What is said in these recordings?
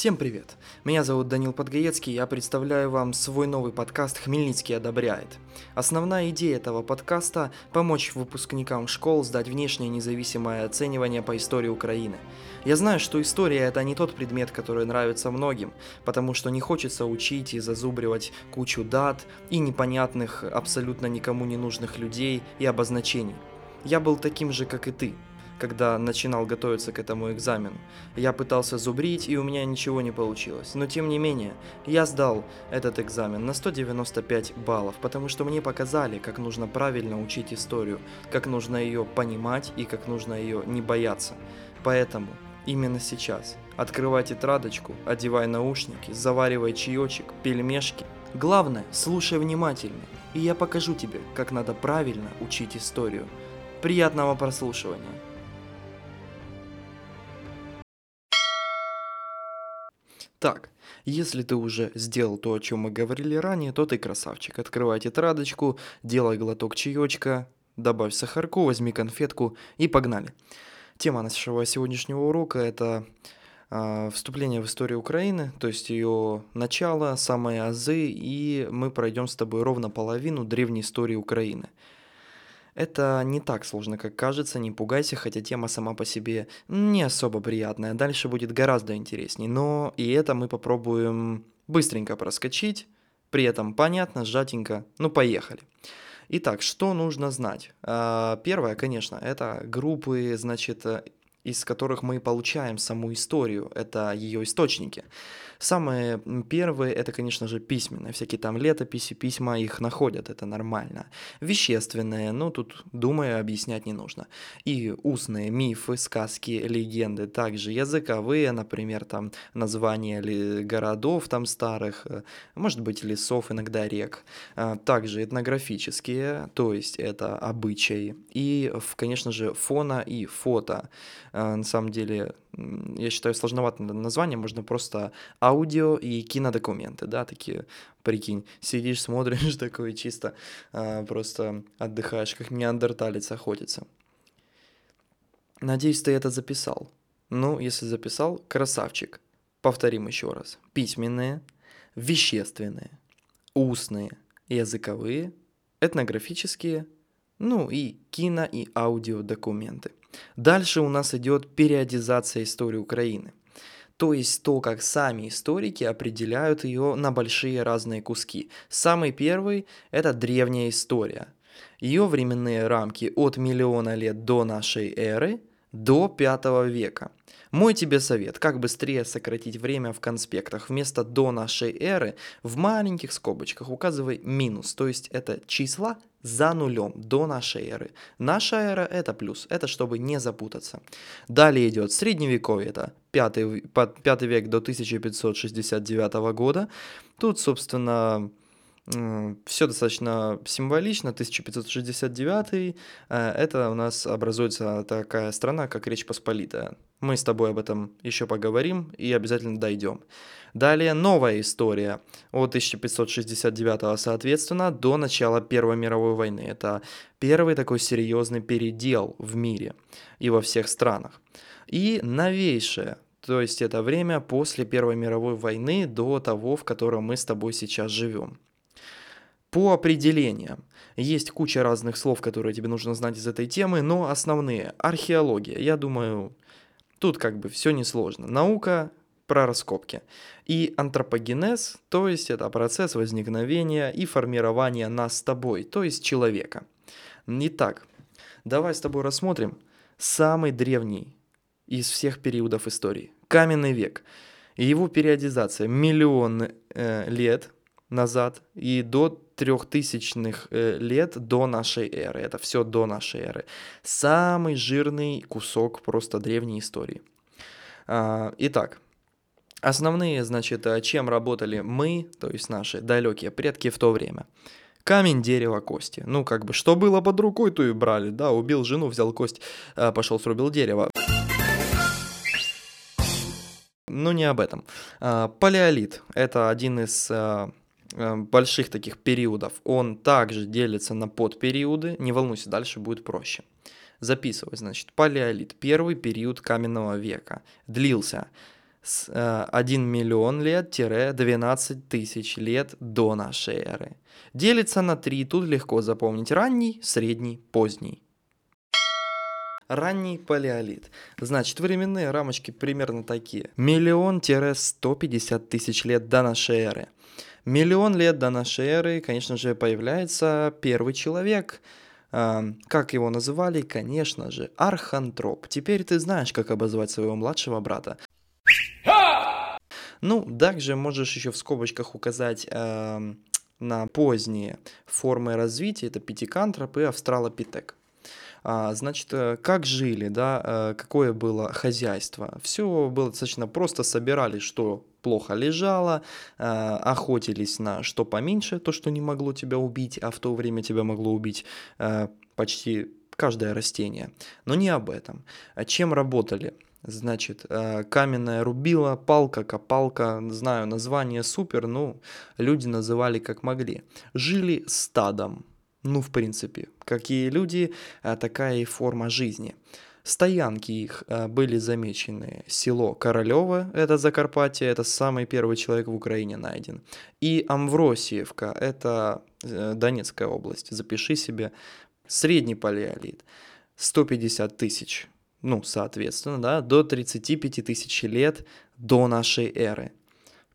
Всем привет! Меня зовут Данил Подгаецкий, я представляю вам свой новый подкаст «Хмельницкий одобряет». Основная идея этого подкаста – помочь выпускникам школ сдать внешнее независимое оценивание по истории Украины. Я знаю, что история – это не тот предмет, который нравится многим, потому что не хочется учить и зазубривать кучу дат и непонятных, абсолютно никому не нужных людей и обозначений. Я был таким же, как и ты – когда начинал готовиться к этому экзамену. Я пытался зубрить, и у меня ничего не получилось. Но тем не менее, я сдал этот экзамен на 195 баллов, потому что мне показали, как нужно правильно учить историю, как нужно ее понимать и как нужно ее не бояться. Поэтому именно сейчас открывай тетрадочку, одевай наушники, заваривай чаечек, пельмешки. Главное, слушай внимательно, и я покажу тебе, как надо правильно учить историю. Приятного прослушивания! Так, если ты уже сделал то, о чем мы говорили ранее, то ты красавчик. Открывай тетрадочку, делай глоток чаечка, добавь сахарку, возьми конфетку и погнали. Тема нашего сегодняшнего урока – это э, вступление в историю Украины, то есть ее начало, самые азы, и мы пройдем с тобой ровно половину древней истории Украины – это не так сложно, как кажется, не пугайся, хотя тема сама по себе не особо приятная. Дальше будет гораздо интересней, но и это мы попробуем быстренько проскочить, при этом понятно, сжатенько. Ну, поехали. Итак, что нужно знать? А, первое, конечно, это группы, значит, из которых мы получаем саму историю, это ее источники. Самые первые, это, конечно же, письменные, всякие там летописи, письма, их находят, это нормально. Вещественные, ну, тут, думаю, объяснять не нужно. И устные мифы, сказки, легенды, также языковые, например, там названия городов там старых, э, может быть, лесов, иногда рек. А, также этнографические, то есть это обычаи. И, конечно же, фона и фото. А, на самом деле, я считаю, сложновато название, можно просто аудио и кинодокументы, да, такие, прикинь, сидишь, смотришь такое чисто, а, просто отдыхаешь, как неандерталец охотится. Надеюсь, ты это записал. Ну, если записал, красавчик. Повторим еще раз. Письменные, вещественные, устные, языковые, этнографические, ну и кино и аудиодокументы. Дальше у нас идет периодизация истории Украины. То есть то, как сами историки определяют ее на большие разные куски. Самый первый – это древняя история. Ее временные рамки от миллиона лет до нашей эры до пятого века. Мой тебе совет, как быстрее сократить время в конспектах. Вместо до нашей эры в маленьких скобочках указывай минус, то есть это числа за нулем до нашей эры. Наша эра это плюс, это чтобы не запутаться. Далее идет средневековье, это 5, 5 век до 1569 года. Тут, собственно, все достаточно символично. 1569 э, это у нас образуется такая страна, как Речь Посполитая. Мы с тобой об этом еще поговорим и обязательно дойдем. Далее новая история от 1569 соответственно до начала Первой мировой войны. Это первый такой серьезный передел в мире и во всех странах. И новейшая то есть это время после Первой мировой войны до того, в котором мы с тобой сейчас живем. По определениям. Есть куча разных слов, которые тебе нужно знать из этой темы, но основные. Археология. Я думаю, тут как бы все несложно. Наука про раскопки. И антропогенез, то есть это процесс возникновения и формирования нас с тобой, то есть человека. Итак, давай с тобой рассмотрим самый древний из всех периодов истории. Каменный век. Его периодизация миллион э, лет назад и до трехтысячных э, лет до нашей эры. Это все до нашей эры. Самый жирный кусок просто древней истории. А, итак, основные, значит, э, чем работали мы, то есть наши далекие предки в то время. Камень, дерево, кости. Ну, как бы, что было под рукой, то и брали, да, убил жену, взял кость, э, пошел срубил дерево. Но не об этом. А, палеолит – это один из больших таких периодов, он также делится на подпериоды. Не волнуйся, дальше будет проще. Записывай, значит, палеолит, первый период каменного века, длился 1 миллион лет-12 тысяч лет до нашей эры. Делится на три, тут легко запомнить. Ранний, средний, поздний. Ранний палеолит. Значит, временные рамочки примерно такие. Миллион-150 тысяч лет до нашей эры. Миллион лет до нашей эры, конечно же, появляется первый человек. Как его называли? Конечно же, архантроп. Теперь ты знаешь, как обозвать своего младшего брата. Ну, также можешь еще в скобочках указать э, на поздние формы развития, это пятикантроп и австралопитек. А, значит, э, как жили, да, э, какое было хозяйство. Все было достаточно просто, собирали, что плохо лежало, э, охотились на что поменьше, то, что не могло тебя убить, а в то время тебя могло убить почти каждое растение. Но не об этом. А чем работали? Значит, каменная рубила, палка, копалка, знаю название супер, ну, люди называли как могли. Жили стадом, ну, в принципе, какие люди, а, такая и форма жизни. Стоянки их а, были замечены. Село Королево, это Закарпатье, это самый первый человек в Украине найден. И Амвросиевка, это э, Донецкая область. Запиши себе. Средний палеолит. 150 тысяч, ну, соответственно, да, до 35 тысяч лет до нашей эры.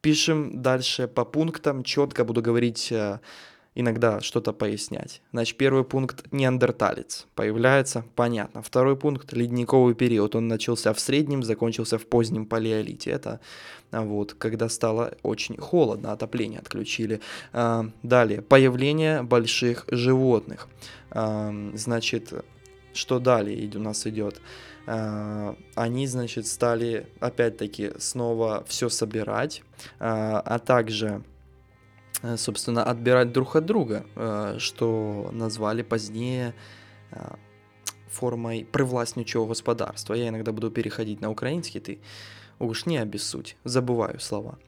Пишем дальше по пунктам, четко буду говорить э, иногда что-то пояснять. Значит, первый пункт – неандерталец. Появляется, понятно. Второй пункт – ледниковый период. Он начался в среднем, закончился в позднем палеолите. Это а, вот, когда стало очень холодно, отопление отключили. А, далее, появление больших животных. А, значит, что далее у нас идет? Они, значит, стали опять-таки снова все собирать, а также собственно, отбирать друг от друга, э, что назвали позднее э, формой привластничего господарства. Я иногда буду переходить на украинский, ты уж не обессудь, забываю слова.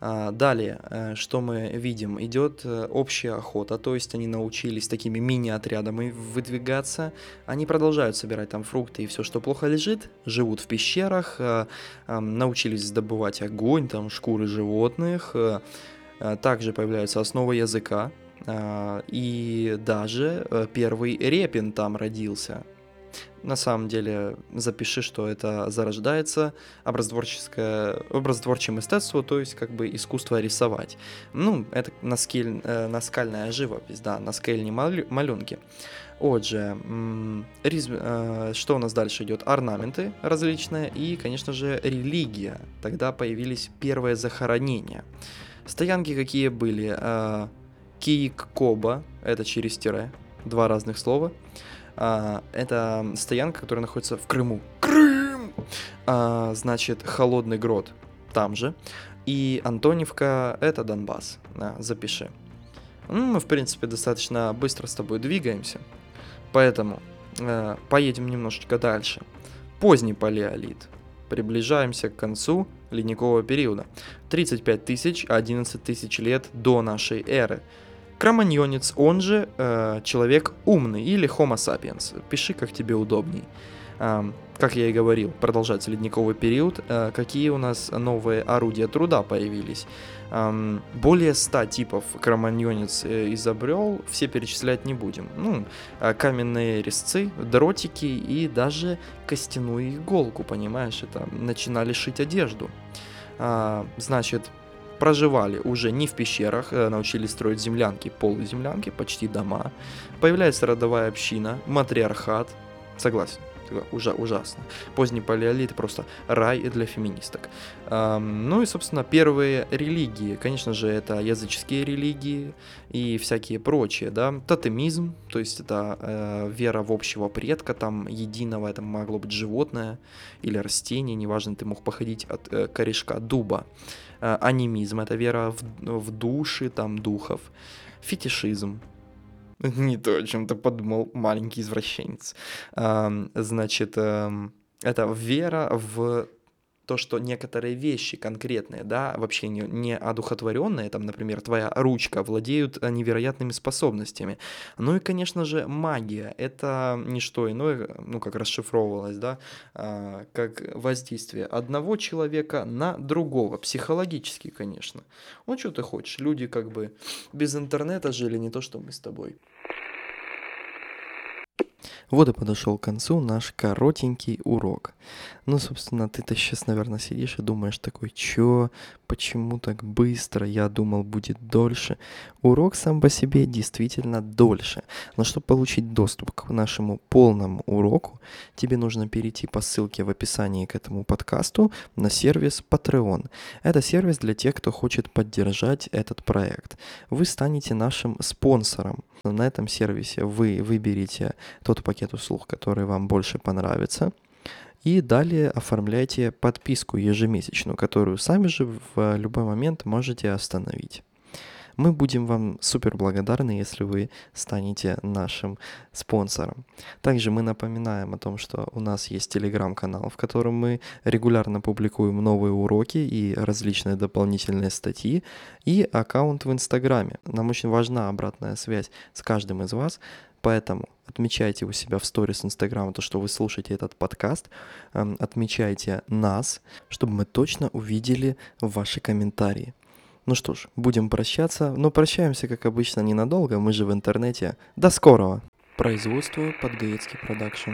А, далее, что мы видим, идет общая охота, то есть они научились такими мини-отрядами выдвигаться, они продолжают собирать там фрукты и все, что плохо лежит, живут в пещерах, научились добывать огонь, там шкуры животных, Э, также появляются основы языка, э, и даже э, первый репин там родился. На самом деле, запиши, что это зарождается образотворческое, образотворчим искусство, то есть как бы искусство рисовать. Ну, это наскель, наскальная живопись, да, наскельні малюнки. Отже, різ... что у нас дальше идет? Орнаменты различные и, конечно же, религия. Тогда появились первые захоронения. Стоянки какие были? А, Киик-Коба, это через тире, два разных слова. А, это стоянка, которая находится в Крыму. Крым! А, значит, Холодный Грот там же. И Антонивка — это Донбасс. запиши. Ну, мы, в принципе, достаточно быстро с тобой двигаемся. Поэтому э, поедем немножечко дальше. Поздний палеолит. Приближаемся к концу ледникового периода. 35 тысяч, 11 тысяч лет до нашей эры. Кроманьонец, он же э, человек умный или Homo sapiens. Пиши, как тебе удобней. Как я и говорил, продолжается ледниковый период. Э, какие у нас новые орудия труда появились? Более 100 типов кроманьонец э, изобрел, все перечислять не будем. Ну, э, каменные резцы, дротики и даже костяную иголку, понимаешь, это начинали шить одежду. Э, значит, проживали уже не в пещерах, э, научились строить землянки, полуземлянки, почти дома. Появляется родовая община, матриархат. Согласен ужа ужасно. Поздний палеолит просто рай для феминисток. Эм, ну и, собственно, первые религии, конечно же, это языческие религии и всякие прочие, да. Тотемизм, то есть это э, вера в общего предка, там единого, это могло быть животное или растение, неважно, ты мог походить от э, корешка дуба. Э, анимизм, это вера в, в души, там, духов. Фетишизм, Не то, о чем ты подумал, маленький извращенец. Значит, эм, это вера в то, что некоторые вещи конкретные, да, вообще не, не одухотворенные, там, например, твоя ручка, владеют э, невероятными способностями. Ну и, конечно же, магия. Это не что иное, ну, как расшифровывалось, да, а, как воздействие одного человека на другого, психологически, конечно. Ну, что ты хочешь, люди как бы без интернета жили, не то, что мы с тобой. Вот и подошел к концу наш коротенький урок. Ну, собственно, ты-то сейчас, наверное, сидишь и думаешь такой, чё, почему так быстро, я думал, будет дольше. Урок сам по себе действительно дольше. Но чтобы получить доступ к нашему полному уроку, тебе нужно перейти по ссылке в описании к этому подкасту на сервис Patreon. Это сервис для тех, кто хочет поддержать этот проект. Вы станете нашим спонсором. На этом сервисе вы выберете тот пакет услуг, который вам больше понравится – и далее оформляйте подписку ежемесячную, которую сами же в любой момент можете остановить. Мы будем вам супер благодарны, если вы станете нашим спонсором. Также мы напоминаем о том, что у нас есть телеграм-канал, в котором мы регулярно публикуем новые уроки и различные дополнительные статьи, и аккаунт в Инстаграме. Нам очень важна обратная связь с каждым из вас, Поэтому отмечайте у себя в сторис Инстаграма то, что вы слушаете этот подкаст, эм, отмечайте нас, чтобы мы точно увидели ваши комментарии. Ну что ж, будем прощаться, но прощаемся, как обычно, ненадолго, мы же в интернете. До скорого! Производство Подгаецкий продакшн.